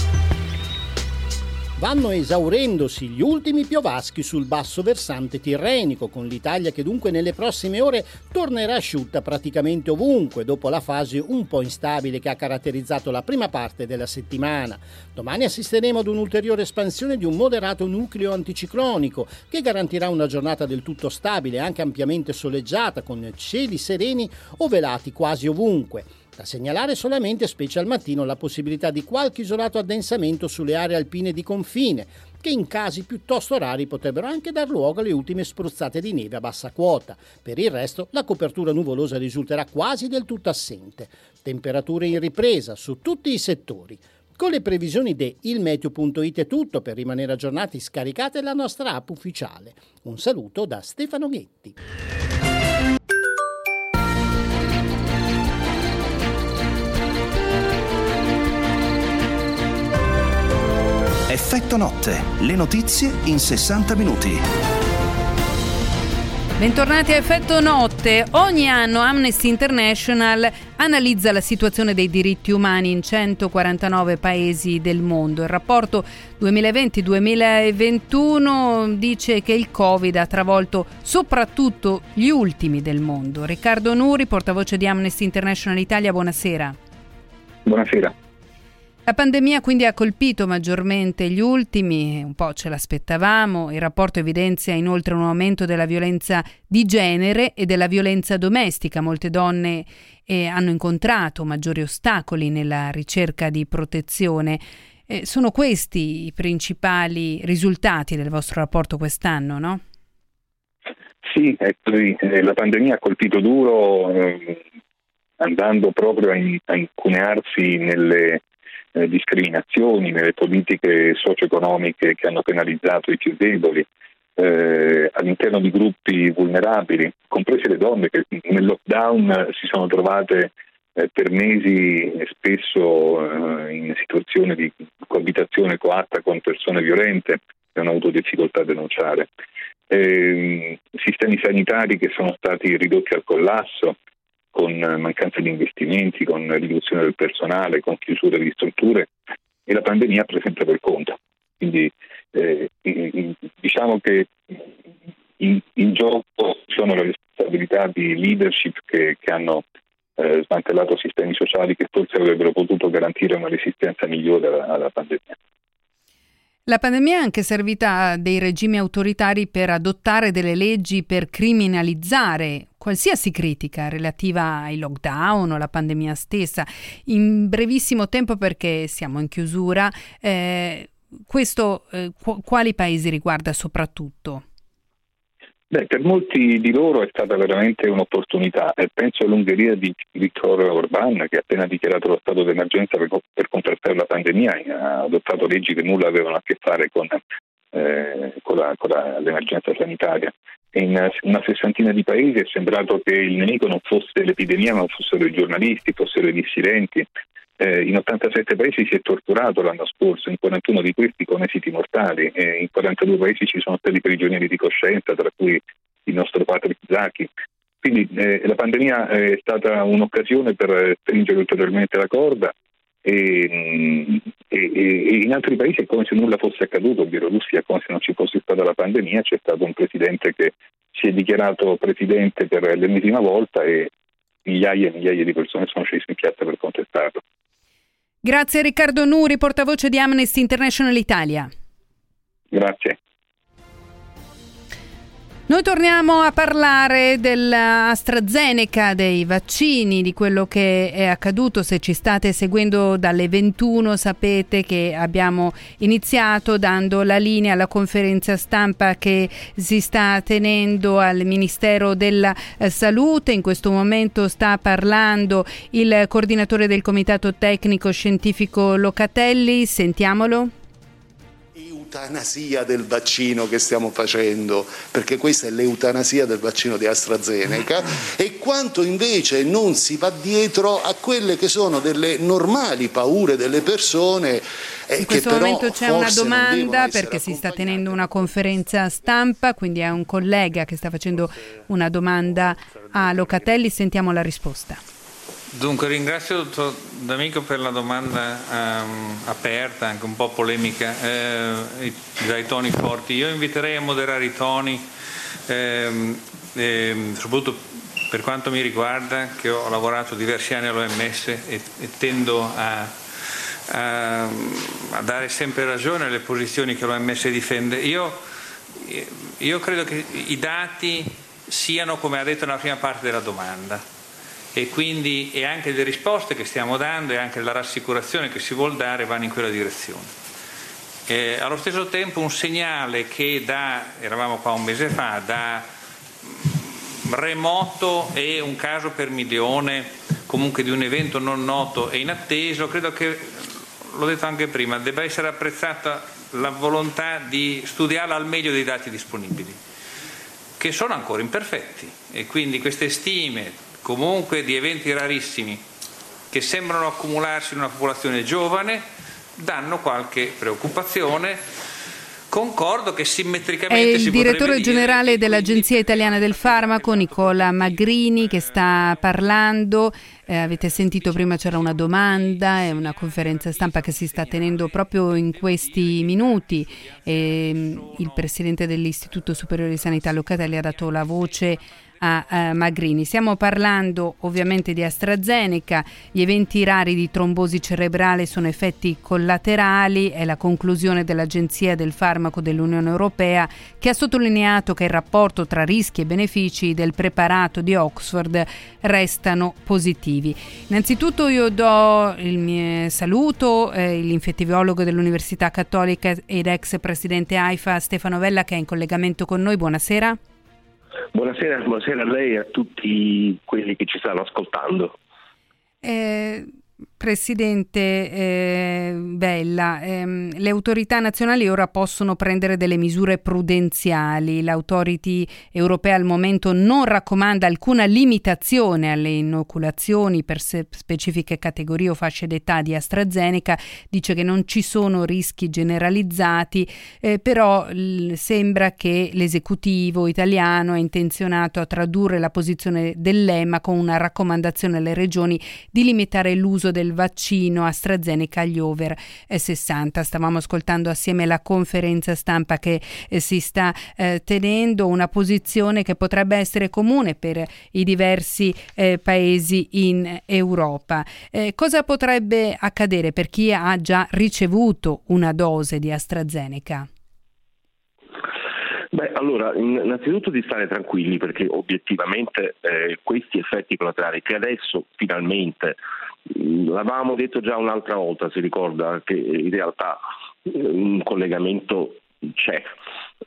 Vanno esaurendosi gli ultimi piovaschi sul basso versante tirrenico, con l'Italia che dunque nelle prossime ore tornerà asciutta praticamente ovunque, dopo la fase un po' instabile che ha caratterizzato la prima parte della settimana. Domani assisteremo ad un'ulteriore espansione di un moderato nucleo anticiclonico che garantirà una giornata del tutto stabile, anche ampiamente soleggiata, con cieli sereni o velati quasi ovunque. Da segnalare solamente, specie al mattino, la possibilità di qualche isolato addensamento sulle aree alpine di confine, che in casi piuttosto rari potrebbero anche dar luogo alle ultime spruzzate di neve a bassa quota. Per il resto, la copertura nuvolosa risulterà quasi del tutto assente. Temperature in ripresa su tutti i settori. Con le previsioni di ilmeteo.it è tutto, per rimanere aggiornati scaricate la nostra app ufficiale. Un saluto da Stefano Ghetti. Effetto notte, le notizie in 60 minuti. Bentornati a Effetto Notte. Ogni anno Amnesty International analizza la situazione dei diritti umani in 149 paesi del mondo. Il rapporto 2020-2021 dice che il Covid ha travolto soprattutto gli ultimi del mondo. Riccardo Nuri, portavoce di Amnesty International Italia, buonasera. Buonasera. La pandemia quindi ha colpito maggiormente gli ultimi, un po' ce l'aspettavamo, il rapporto evidenzia inoltre un aumento della violenza di genere e della violenza domestica. Molte donne eh, hanno incontrato maggiori ostacoli nella ricerca di protezione. Eh, sono questi i principali risultati del vostro rapporto quest'anno, no? Sì, eh, la pandemia ha colpito duro eh, andando proprio a, incunearsi nelle eh, discriminazioni, nelle politiche socio-economiche che hanno penalizzato i più deboli, eh, all'interno di gruppi vulnerabili, comprese le donne che nel lockdown si sono trovate eh, per mesi spesso eh, in situazioni di coabitazione coatta con persone violente e hanno avuto difficoltà a denunciare. Eh, sistemi sanitari che sono stati ridotti al collasso, con mancanza di investimenti, con riduzione del personale, con chiusure di strutture e la pandemia sempre per conto. Quindi eh, diciamo che in, in, gioco sono le responsabilità di leadership che, che hanno eh, smantellato sistemi sociali che forse avrebbero potuto garantire una resistenza migliore alla, alla pandemia. La pandemia è anche servita dei regimi autoritari per adottare delle leggi per criminalizzare qualsiasi critica relativa ai lockdown o alla pandemia stessa. In brevissimo tempo, perché siamo in chiusura, eh, questo eh, qu- quali paesi riguarda soprattutto? Beh, per molti di loro è stata veramente un'opportunità e penso all'Ungheria di Viktor Orban che ha appena dichiarato lo stato d'emergenza per, per contrastare la pandemia ha adottato leggi che nulla avevano a che fare con, eh, con, la, con la, l'emergenza sanitaria. E in una sessantina di paesi è sembrato che il nemico non fosse l'epidemia ma fossero i giornalisti, fossero i dissidenti, eh, in 87 paesi si è torturato l'anno scorso, in 41 di questi con esiti mortali, eh, in 42 paesi ci sono stati prigionieri di coscienza, tra cui il nostro Patrick Zaki. Quindi eh, la pandemia è stata un'occasione per stringere ulteriormente la corda e, mm, e, e, in altri paesi è come se nulla fosse accaduto, in Bielorussia è come se non ci fosse stata la pandemia, c'è stato un presidente che si è dichiarato presidente per l'ennesima volta e migliaia e migliaia di persone sono scese in piazza per contestarlo. Grazie Riccardo Nuri, portavoce di Amnesty International Italia. Grazie. Noi torniamo a parlare dell'AstraZeneca, dei vaccini, di quello che è accaduto. Se ci state seguendo dalle 21 sapete che abbiamo iniziato dando la linea alla conferenza stampa che si sta tenendo al Ministero della eh, Salute. In questo momento sta parlando il coordinatore del Comitato Tecnico Scientifico Locatelli. Sentiamolo l'eutanasia del vaccino che stiamo facendo, perché questa è l'eutanasia del vaccino di AstraZeneca, e quanto invece non si va dietro a quelle che sono delle normali paure delle persone eh, in questo momento c'è una domanda perché si sta tenendo una conferenza stampa, quindi è un collega che sta facendo una domanda a Locatelli, sentiamo la risposta. Dunque ringrazio il dottor D'Amico per la domanda um, aperta, anche un po' polemica, eh, dai toni forti. Io inviterei a moderare i toni, ehm, ehm, soprattutto per quanto mi riguarda, che ho lavorato diversi anni all'OMS e, e tendo a, a, a, dare sempre ragione alle posizioni che l'OMS difende. Io, io credo che i dati siano, come ha detto nella prima parte della domanda, e quindi e anche le risposte che stiamo dando e anche la rassicurazione che si vuole dare vanno in quella direzione. Eh, allo stesso tempo un segnale che da, eravamo qua un mese fa, da remoto e un caso per milione, comunque di un evento non noto e inatteso, credo che, l'ho detto anche prima, debba essere apprezzata la volontà di studiarla al meglio dei dati disponibili, che sono ancora imperfetti e quindi queste stime comunque di eventi rarissimi che sembrano accumularsi in una popolazione giovane danno qualche preoccupazione. Concordo che simmetricamente... È il direttore generale dell'Agenzia Italiana del Farmaco, Nicola Magrini, che sta parlando. Eh, avete sentito prima c'era una domanda, è una conferenza stampa che si sta tenendo proprio in questi minuti. E, il presidente dell'Istituto Superiore di Sanità Locatelli ha dato la voce a, a Magrini. Stiamo parlando ovviamente di AstraZeneca, gli eventi rari di trombosi cerebrale sono effetti collaterali, è la conclusione dell'Agenzia del Farmaco dell'Unione Europea che ha sottolineato che il rapporto tra rischi e benefici del preparato di Oxford restano positivi. Innanzitutto io do il mio saluto, eh, l'infettiviologo dell'Università Cattolica ed ex presidente AIFA Stefano Vella che è in collegamento con noi. Buonasera. Buonasera, buonasera a lei e a tutti quelli che ci stanno ascoltando. Eh, Presidente eh, Bella, ehm, le autorità nazionali ora possono prendere delle misure prudenziali. L'autority europea al momento non raccomanda alcuna limitazione alle inoculazioni per se- specifiche categorie o fasce d'età di AstraZeneca, dice che non ci sono rischi generalizzati, eh, però l- sembra che l'esecutivo italiano è intenzionato a tradurre la posizione dell'EMA con una raccomandazione alle regioni di limitare l'uso del vaccino AstraZeneca agli over 60. Stavamo ascoltando assieme la conferenza stampa che eh, si sta eh, tenendo, una posizione che potrebbe essere comune per i diversi eh, paesi in Europa. Eh, cosa potrebbe accadere per chi ha già ricevuto una dose di AstraZeneca? Beh, allora, innanzitutto di stare tranquilli perché obiettivamente eh, questi effetti collaterali che adesso finalmente L'avevamo detto già un'altra volta, si ricorda che in realtà eh, un collegamento c'è,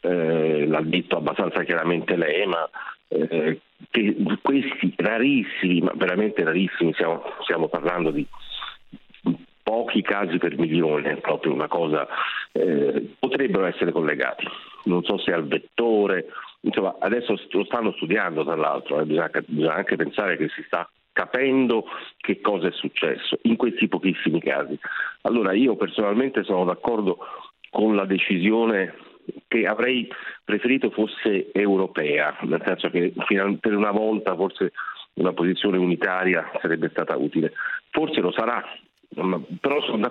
eh, l'ha detto abbastanza chiaramente lei, ma eh, che questi rarissimi, ma veramente rarissimi, stiamo, stiamo parlando di pochi casi per milione, proprio una cosa, eh, potrebbero essere collegati. Non so se al vettore, insomma adesso lo stanno studiando tra l'altro, eh, bisogna, bisogna anche pensare che si sta capendo che cosa è successo in questi pochissimi casi. Allora io personalmente sono d'accordo con la decisione che avrei preferito fosse europea, nel senso che per una volta forse una posizione unitaria sarebbe stata utile. Forse lo sarà,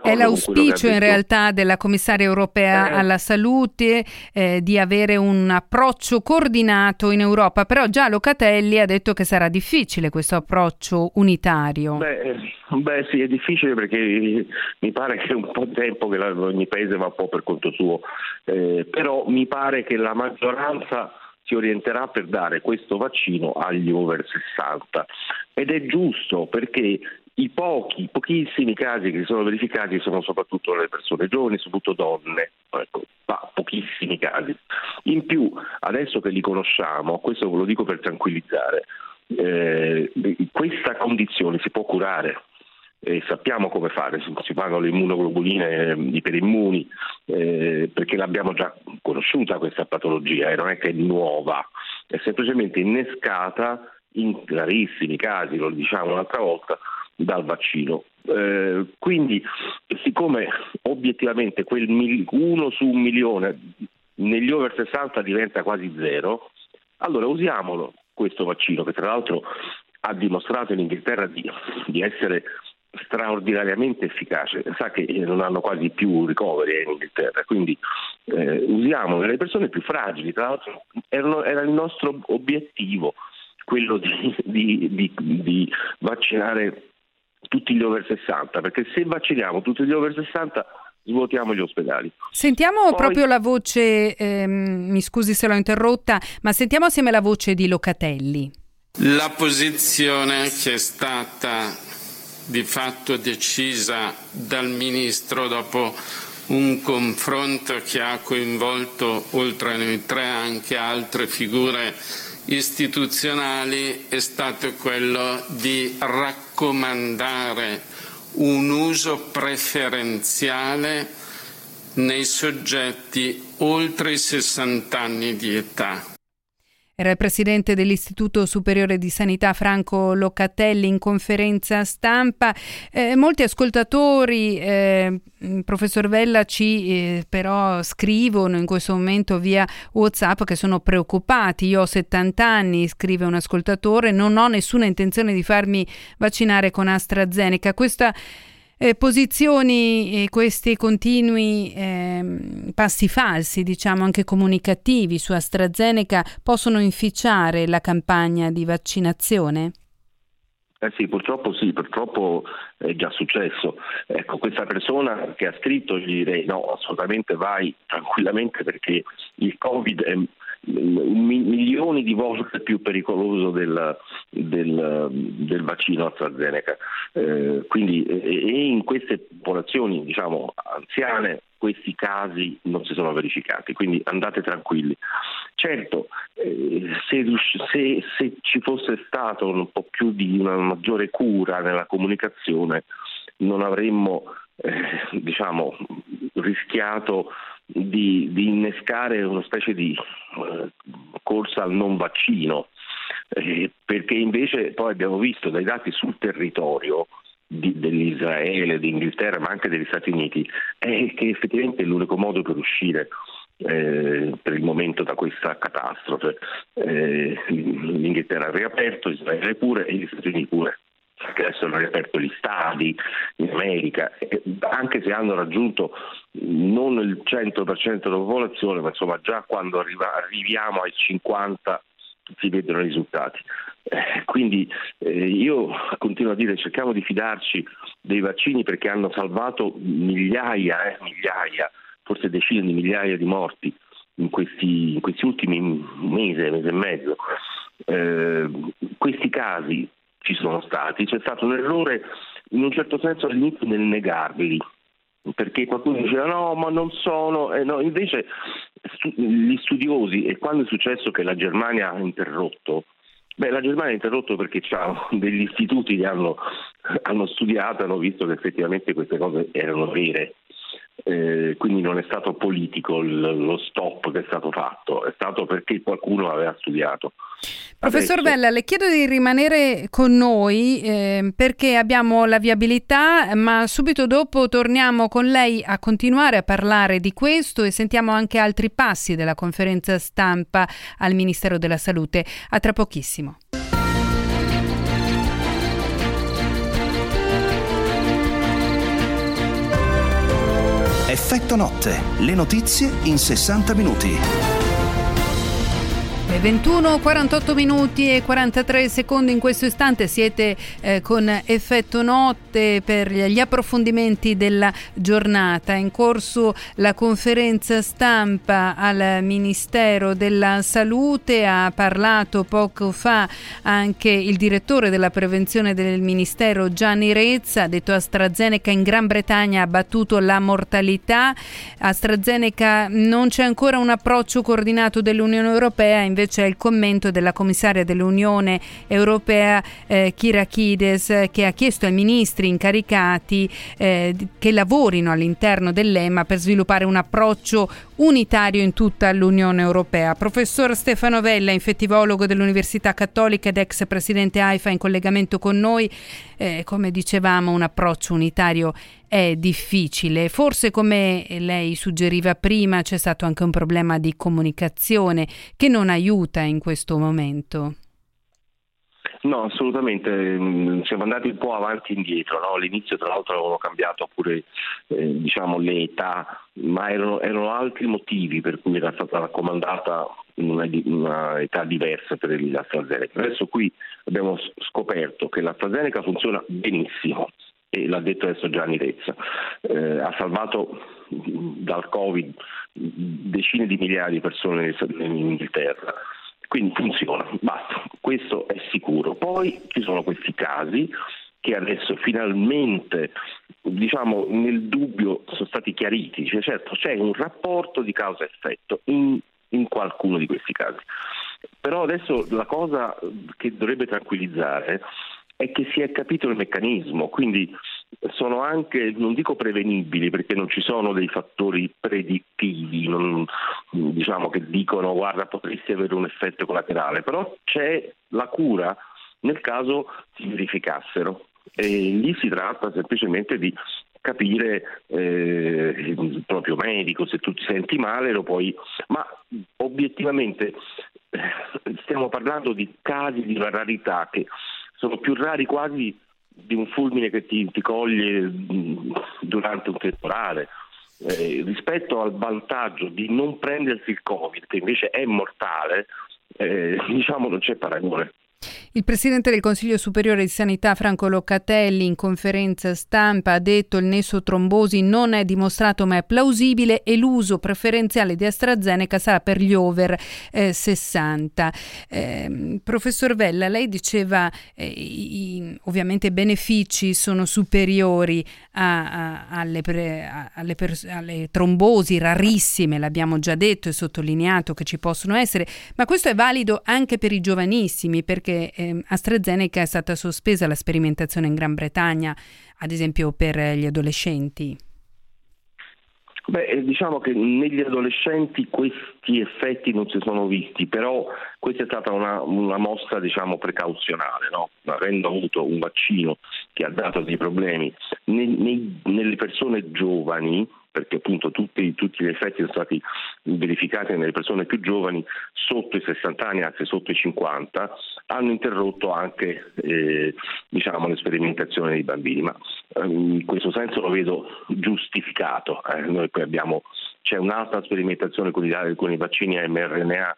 è l'auspicio in realtà della commissaria europea eh. alla salute eh, di avere un approccio coordinato in Europa, però già Locatelli ha detto che sarà difficile questo approccio unitario. Beh, beh sì, è difficile perché mi pare che è un po' di tempo che ogni paese va un po' per conto suo, eh, però mi pare che la maggioranza si orienterà per dare questo vaccino agli over 60 ed è giusto perché i pochi, pochissimi casi che si sono verificati sono soprattutto le persone giovani, soprattutto donne, ecco, ma pochissimi casi. In più, adesso che li conosciamo, questo ve lo dico per tranquillizzare, eh, questa condizione si può curare. e sappiamo come fare, si fanno le immunoglobuline iperimmuni eh, perché l'abbiamo già conosciuta questa patologia e non è che è nuova, è semplicemente innescata in rarissimi casi, lo diciamo un'altra volta, dal vaccino. Eh, quindi siccome obiettivamente quel mil- uno su un milione negli over 60 diventa quasi zero, allora usiamolo questo vaccino che tra l'altro ha dimostrato in Inghilterra di, di essere straordinariamente efficace, sa che non hanno quasi più ricoveri in Inghilterra, quindi eh, usiamo le persone più fragili, tra l'altro erano, era il nostro obiettivo quello di, di, di, di, vaccinare tutti gli over 60, perché se vacciniamo tutti gli over 60 svuotiamo gli ospedali. Sentiamo Poi... proprio la voce, ehm, mi scusi se l'ho interrotta, ma sentiamo assieme la voce di Locatelli. La posizione che è stata di fatto decisa dal Ministro dopo un confronto che ha coinvolto oltre a noi tre anche altre figure istituzionali è stato quello di raccomandare un uso preferenziale nei soggetti oltre i 60 anni di età. Era il presidente dell'Istituto Superiore di Sanità Franco Locatelli in conferenza stampa. Eh, molti ascoltatori, eh, professor Vella, ci eh, però scrivono in questo momento via WhatsApp che sono preoccupati. Io ho 70 anni, scrive un ascoltatore, non ho nessuna intenzione di farmi vaccinare con AstraZeneca. Questa eh, posizioni e questi continui eh, passi falsi, diciamo anche comunicativi su AstraZeneca possono inficiare la campagna di vaccinazione? Eh sì, purtroppo sì, purtroppo è già successo. Ecco, questa persona che ha scritto gli direi no, assolutamente vai tranquillamente perché il Covid è milioni di volte più pericoloso del, del, del vaccino AstraZeneca. Eh, quindi, e in queste popolazioni diciamo, anziane questi casi non si sono verificati, quindi andate tranquilli. Certo, eh, se, se, se, ci fosse stato un po' più di una maggiore cura nella comunicazione, non avremmo eh, diciamo, rischiato di, di, innescare una specie di eh, corsa al non vaccino, eh, perché invece poi abbiamo visto dai dati sul territorio di, dell'Israele, d'Inghilterra, ma anche degli Stati Uniti, è che effettivamente è l'unico modo per uscire eh, per il momento da questa catastrofe. Eh, L'Inghilterra ha riaperto, Israele pure e gli Stati Uniti pure adesso hanno riaperto gli stadi in America, anche se hanno raggiunto non il 100% della popolazione, ma insomma già quando arriva, arriviamo ai 50% si vedono i risultati. Eh, quindi eh, io continuo a dire cerchiamo di fidarci dei vaccini perché hanno salvato migliaia, eh, migliaia, forse decine di migliaia di morti in questi, in questi ultimi mesi, mese e mezzo. Eh, questi casi ci sono stati, c'è stato un errore in un certo senso all'inizio nel negarli, perché qualcuno diceva no, ma non sono, eh, no, invece gli studiosi, e quando è successo che la Germania ha interrotto, beh, la Germania ha interrotto perché degli istituti che hanno, hanno studiato, hanno visto che effettivamente queste cose erano vere eh, quindi non è stato politico il, lo stop che è stato fatto, è stato perché qualcuno aveva studiato. Professor Adesso... Vella, le chiedo di rimanere con noi eh, perché abbiamo la viabilità, ma subito dopo torniamo con lei a continuare a parlare di questo e sentiamo anche altri passi della conferenza stampa al Ministero della Salute. A tra pochissimo. Effetto notte, le notizie in 60 minuti. 21, 48 minuti e 43 secondi in questo istante. Siete eh, con effetto notte per gli approfondimenti della giornata. In corso la conferenza stampa al Ministero della Salute, ha parlato poco fa anche il direttore della prevenzione del Ministero Gianni Rezza, ha detto AstraZeneca in Gran Bretagna ha battuto la mortalità, AstraZeneca non c'è ancora un approccio coordinato dell'Unione Europea, invece invece è il commento della commissaria dell'Unione Europea eh, Kyriakides che ha chiesto ai ministri incaricati eh, che lavorino all'interno dell'EMA per sviluppare un approccio unitario in tutta l'Unione Europea. Professor Stefano Vella, infettivologo dell'Università Cattolica ed ex presidente AIFA in collegamento con noi, eh, come dicevamo un approccio unitario è difficile. Forse come lei suggeriva prima c'è stato anche un problema di comunicazione che non aiuta in questo momento. No, assolutamente, mm, siamo andati un po' avanti e indietro, no? all'inizio tra l'altro avevano cambiato pure eh, diciamo, le età, ma erano, erano, altri motivi per cui era stata raccomandata una, una età diversa per l'AstraZeneca. Adesso qui abbiamo scoperto che l'AstraZeneca funziona benissimo, e l'ha detto adesso Gianni Rezza, eh, ha salvato dal Covid decine di migliaia di persone in Inghilterra. Quindi funziona, basta, questo è sicuro. Poi ci sono questi casi che adesso finalmente diciamo, nel dubbio sono stati chiariti, cioè, certo c'è un rapporto di causa-effetto in, in qualcuno di questi casi. Però adesso la cosa che dovrebbe tranquillizzare è che si è capito il meccanismo, quindi sono anche, non dico prevenibili perché non ci sono dei fattori predittivi, non, diciamo che dicono guarda potresti avere un effetto collaterale, però c'è la cura nel caso si verificassero. E lì si tratta semplicemente di capire eh, il proprio medico, se tu ti senti male lo puoi, ma obiettivamente eh, stiamo parlando di casi di rarità che sono più rari quasi di un fulmine che ti, ti coglie mm, durante un temporale. Eh, rispetto al vantaggio di non prendersi il Covid, che invece è mortale, eh, diciamo non c'è paragone. Il presidente del Consiglio Superiore di Sanità Franco Locatelli in conferenza stampa ha detto il nesso trombosi non è dimostrato ma è plausibile e l'uso preferenziale di AstraZeneca sarà per gli over eh, 60. Eh, professor Vella, lei diceva eh, i, ovviamente i benefici sono superiori a, a, alle, pre, a, alle, pers- alle trombosi rarissime, l'abbiamo già detto e sottolineato che ci possono essere, ma questo è valido anche per i giovanissimi perché che eh, AstraZeneca è stata sospesa la sperimentazione in Gran Bretagna, ad esempio per gli adolescenti? Beh, eh, diciamo che negli adolescenti questi effetti non si sono visti, però questa è stata una, una mossa diciamo, precauzionale, no? avendo avuto un vaccino che ha dato dei problemi nei, nei, nelle persone giovani perché appunto tutti, tutti, gli effetti sono stati verificati nelle persone più giovani sotto i 60 anni, anzi sotto i 50, hanno interrotto anche eh, diciamo, le sperimentazioni dei bambini, ma eh, in questo senso lo vedo giustificato. Eh. Noi poi abbiamo, c'è un'altra sperimentazione con i, con i vaccini mRNA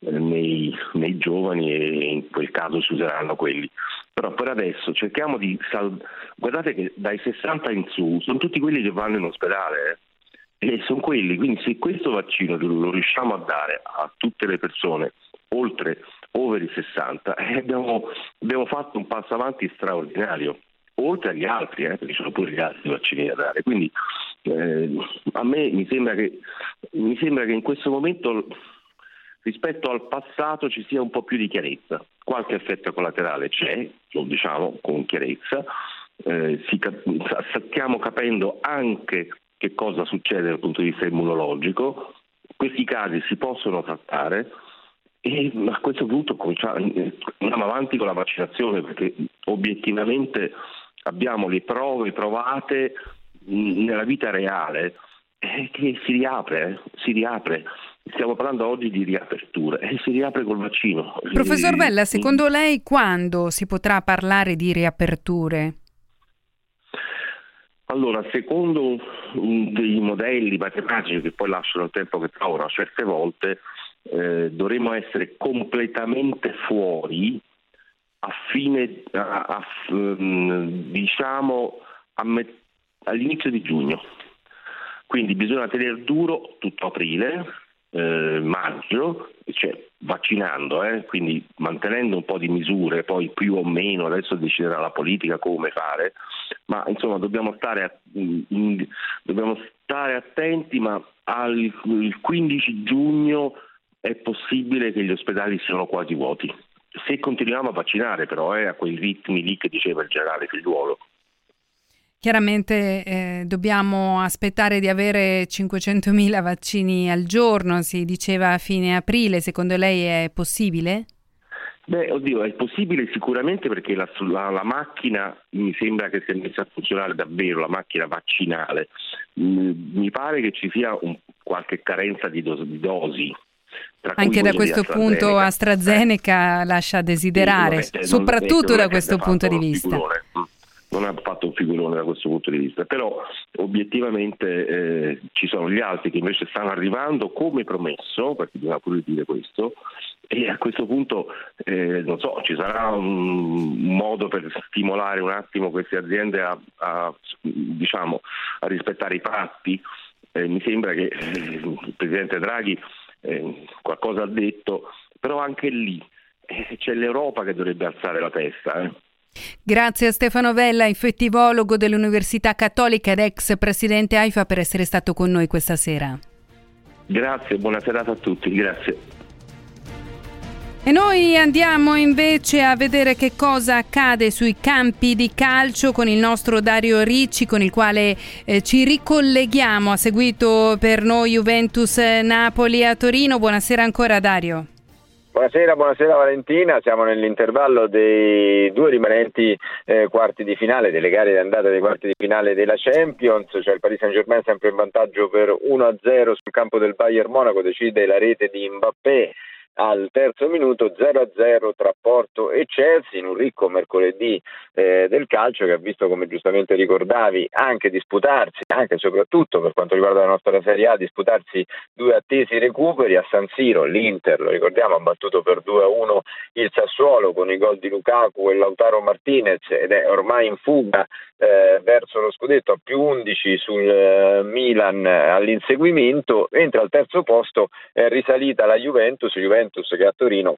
eh, nei, nei, giovani e in quel caso si useranno quelli. Però per adesso cerchiamo di salvare. Guardate che dai 60 in su sono tutti quelli che vanno in ospedale. Eh? E sono quelli, quindi se questo vaccino lo riusciamo a dare a tutte le persone oltre over i 60, eh, abbiamo, abbiamo, fatto un passo avanti straordinario, oltre agli altri, eh, perché ci sono pure gli altri vaccini da dare. Quindi eh, a me mi sembra, che, mi sembra che in questo momento rispetto al passato ci sia un po' più di chiarezza. Qualche effetto collaterale c'è, lo diciamo con chiarezza, eh, cap- stiamo capendo anche che cosa succede dal punto di vista immunologico, questi casi si possono trattare e a questo punto andiamo avanti con la vaccinazione perché obiettivamente abbiamo le prove provate nella vita reale eh, che si riapre, eh, si riapre. Stiamo parlando oggi di riapertura e si riapre col vaccino. Professor Vella, secondo lei quando si potrà parlare di riaperture? Allora, secondo dei modelli matematici che poi lasciano il tempo che trovano certe volte, eh, dovremmo essere completamente fuori a fine, a, a, mm, diciamo, met- all'inizio di giugno. Quindi bisogna tenere duro tutto aprile, eh, maggio, cioè vaccinando, eh, quindi mantenendo un po' di misure, poi più o meno, adesso deciderà la politica come fare, ma insomma dobbiamo stare, in, dobbiamo stare attenti, ma al 15 giugno è possibile che gli ospedali siano quasi vuoti. Se continuiamo a vaccinare però eh, a quei ritmi lì che diceva il generale Figliuolo, Chiaramente eh, dobbiamo aspettare di avere 500.000 vaccini al giorno, si diceva a fine aprile, secondo lei è possibile? Beh, oddio, è possibile sicuramente perché la, la, la, macchina mi sembra che sia messa a funzionare davvero, la macchina vaccinale. Mm, mi pare che ci sia un, qualche carenza di, dos, di dosi. Anche da questo AstraZeneca. punto AstraZeneca lascia desiderare, sì, soprattutto da questo punto di vista. Figurone non ha fatto un figurone da questo punto di vista, però obiettivamente eh, ci sono gli altri che invece stanno arrivando come promesso, perché bisogna pure dire questo, e a questo punto eh, non so, ci sarà un modo per stimolare un attimo queste aziende a, a, diciamo, a rispettare i patti. Eh, mi sembra che eh, il Presidente Draghi eh, qualcosa ha detto, però anche lì eh, c'è l'Europa che dovrebbe alzare la testa. Grazie a Stefano Vella, infettivologo dell'Università Cattolica ed ex presidente AIFA per essere stato con noi questa sera. Grazie, buona serata a tutti, grazie. E noi andiamo invece a vedere che cosa accade sui campi di calcio con il nostro Dario Ricci con il quale eh, ci ricolleghiamo. Ha seguito per noi Juventus Napoli a Torino. Buonasera ancora Dario. Buonasera, buonasera Valentina, siamo nell'intervallo dei due rimanenti eh, quarti di finale, delle gare di andata dei quarti di finale della Champions, cioè il Paris Saint Germain sempre in vantaggio per 1-0 sul campo del Bayern Monaco, decide la rete di Mbappé al terzo minuto 0-0 tra Porto e Chelsea in un ricco mercoledì eh, del calcio che ha visto come giustamente ricordavi anche disputarsi, anche e soprattutto per quanto riguarda la nostra Serie A, disputarsi due attesi recuperi a San Siro, l'Inter lo ricordiamo ha battuto per 2-1 il Sassuolo con i gol di Lukaku e Lautaro Martinez ed è ormai in fuga eh, verso lo scudetto a più 11 sul eh, Milan all'inseguimento, mentre al terzo posto è risalita la Juventus, Juventus che a Torino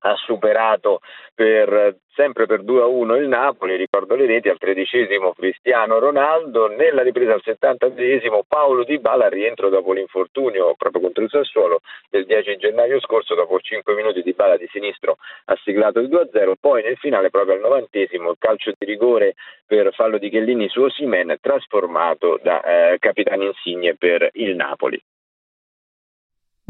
ha superato per, sempre per 2-1 il Napoli, ricordo le reti, al tredicesimo Cristiano Ronaldo, nella ripresa al settantesimo Paolo Di Bala al rientro dopo l'infortunio proprio contro il Sassuolo del 10 gennaio scorso, dopo 5 minuti Di Bala di sinistro ha siglato il 2-0, poi nel finale proprio al novantesimo il calcio di rigore per fallo di Chellini su Osimen trasformato da eh, capitano insigne per il Napoli.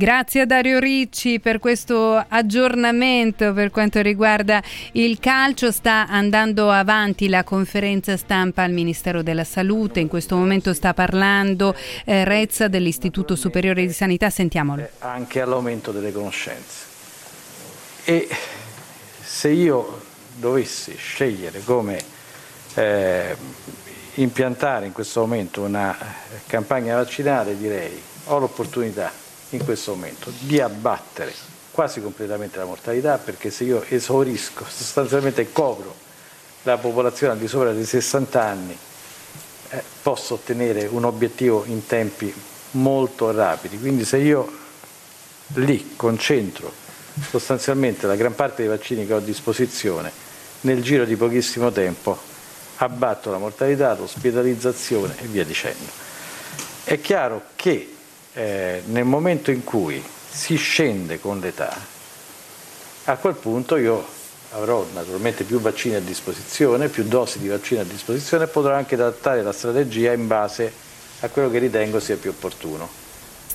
Grazie a Dario Ricci per questo aggiornamento per quanto riguarda il calcio. Sta andando avanti la conferenza stampa al Ministero della Salute. In questo momento sta parlando eh, Rezza dell'Istituto Superiore di Sanità. Sentiamolo. Anche all'aumento delle conoscenze. E se io dovessi scegliere come eh, impiantare in questo momento una campagna vaccinale, direi ho l'opportunità in questo momento di abbattere quasi completamente la mortalità perché se io esaurisco, sostanzialmente copro la popolazione al di sopra dei 60 anni, eh, posso ottenere un obiettivo in tempi molto rapidi. Quindi se io lì concentro sostanzialmente la gran parte dei vaccini che ho a disposizione, nel giro di pochissimo tempo abbatto la mortalità, l'ospedalizzazione e via dicendo. È chiaro che eh, nel momento in cui si scende con l'età, a quel punto io avrò naturalmente più vaccini a disposizione, più dosi di vaccini a disposizione e potrò anche adattare la strategia in base a quello che ritengo sia più opportuno.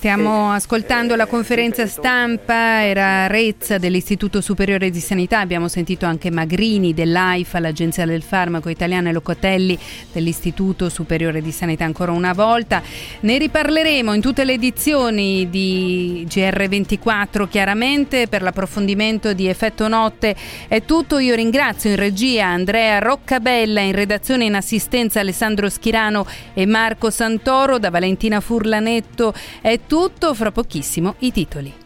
Stiamo ascoltando la conferenza stampa, era Rezza dell'Istituto Superiore di Sanità, abbiamo sentito anche Magrini dell'AIFA, l'Agenzia del Farmaco Italiana e Locotelli dell'Istituto Superiore di Sanità ancora una volta. Ne riparleremo in tutte le edizioni di GR24 chiaramente per l'approfondimento di Effetto Notte. È tutto, io ringrazio in regia Andrea Roccabella, in redazione in assistenza Alessandro Schirano e Marco Santoro, da Valentina Furlanetto è tutto, fra pochissimo i titoli.